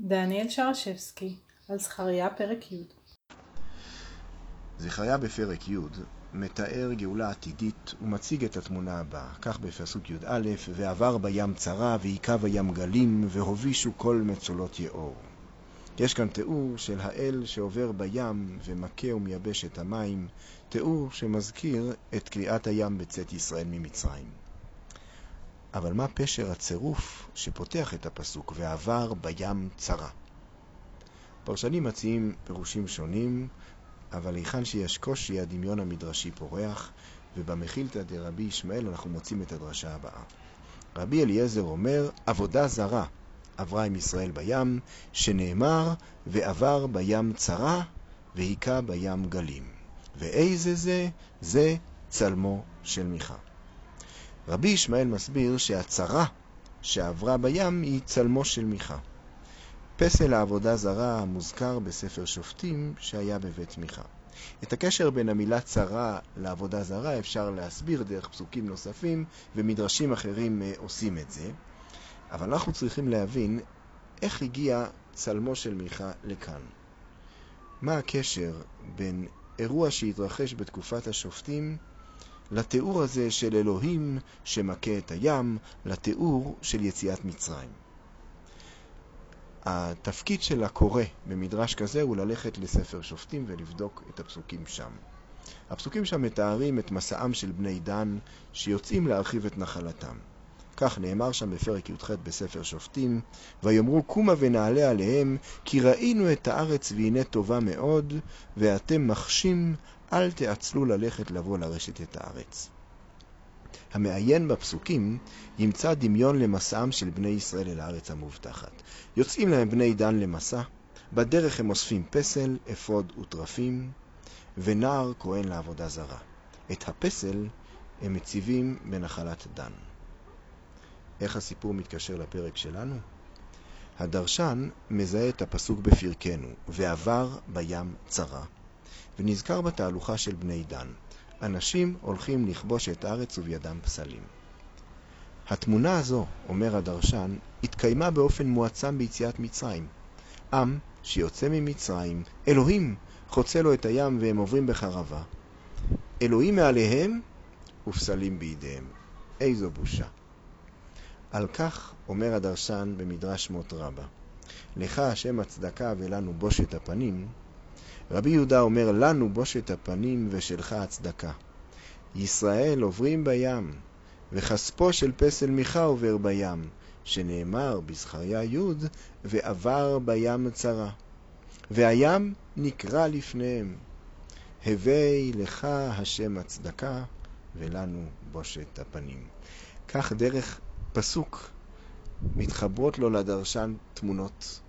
דניאל שרשבסקי, על זכריה פרק י' זכריה בפרק י' מתאר גאולה עתידית ומציג את התמונה הבאה, כך בפסוק י"א: ועבר בים צרה, והיכה בים גלים, והובישו כל מצולות יאור. יש כאן תיאור של האל שעובר בים ומכה ומייבש את המים, תיאור שמזכיר את קריאת הים בצאת ישראל ממצרים. אבל מה פשר הצירוף שפותח את הפסוק, ועבר בים צרה? פרשנים מציעים פירושים שונים, אבל היכן שיש קושי, הדמיון המדרשי פורח, ובמחילתא דרבי ישמעאל אנחנו מוצאים את הדרשה הבאה. רבי אליעזר אומר, עבודה זרה עברה עם ישראל בים, שנאמר, ועבר בים צרה, והיכה בים גלים. ואיזה זה? זה צלמו של מיכה. רבי ישמעאל מסביר שהצרה שעברה בים היא צלמו של מיכה. פסל העבודה זרה המוזכר בספר שופטים שהיה בבית מיכה. את הקשר בין המילה צרה לעבודה זרה אפשר להסביר דרך פסוקים נוספים, ומדרשים אחרים עושים את זה. אבל אנחנו צריכים להבין איך הגיע צלמו של מיכה לכאן. מה הקשר בין אירוע שהתרחש בתקופת השופטים לתיאור הזה של אלוהים שמכה את הים, לתיאור של יציאת מצרים. התפקיד של הקורא במדרש כזה הוא ללכת לספר שופטים ולבדוק את הפסוקים שם. הפסוקים שם מתארים את מסעם של בני דן שיוצאים להרחיב את נחלתם. כך נאמר שם בפרק י"ח בספר שופטים, ויאמרו קומה ונעלה עליהם, כי ראינו את הארץ והנה טובה מאוד, ואתם מחשים, אל תעצלו ללכת לבוא לרשת את הארץ. המעיין בפסוקים ימצא דמיון למסעם של בני ישראל אל הארץ המובטחת. יוצאים להם בני דן למסע, בדרך הם אוספים פסל, אפוד וטרפים, ונער כהן לעבודה זרה. את הפסל הם מציבים בנחלת דן. איך הסיפור מתקשר לפרק שלנו? הדרשן מזהה את הפסוק בפרקנו, ועבר בים צרה, ונזכר בתהלוכה של בני דן. אנשים הולכים לכבוש את הארץ ובידם פסלים. התמונה הזו, אומר הדרשן, התקיימה באופן מועצם ביציאת מצרים. עם שיוצא ממצרים, אלוהים חוצה לו את הים והם עוברים בחרבה. אלוהים מעליהם ופסלים בידיהם. איזו בושה. על כך אומר הדרשן במדרש שמות רבה, לך השם הצדקה ולנו בושת הפנים, רבי יהודה אומר לנו בושת הפנים ושלך הצדקה. ישראל עוברים בים, וכספו של פסל מיכה עובר בים, שנאמר בזכריה י' ועבר בים צרה. והים נקרא לפניהם, הווי לך השם הצדקה ולנו בושת הפנים. כך דרך פסוק מתחברות לו לדרשן תמונות,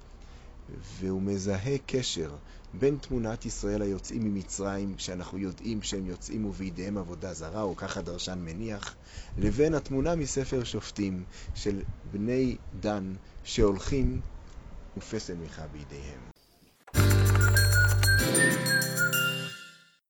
והוא מזהה קשר בין תמונת ישראל היוצאים ממצרים, שאנחנו יודעים שהם יוצאים ובידיהם עבודה זרה, או כך הדרשן מניח, לבין התמונה מספר שופטים של בני דן שהולכים ופסל מיכה בידיהם.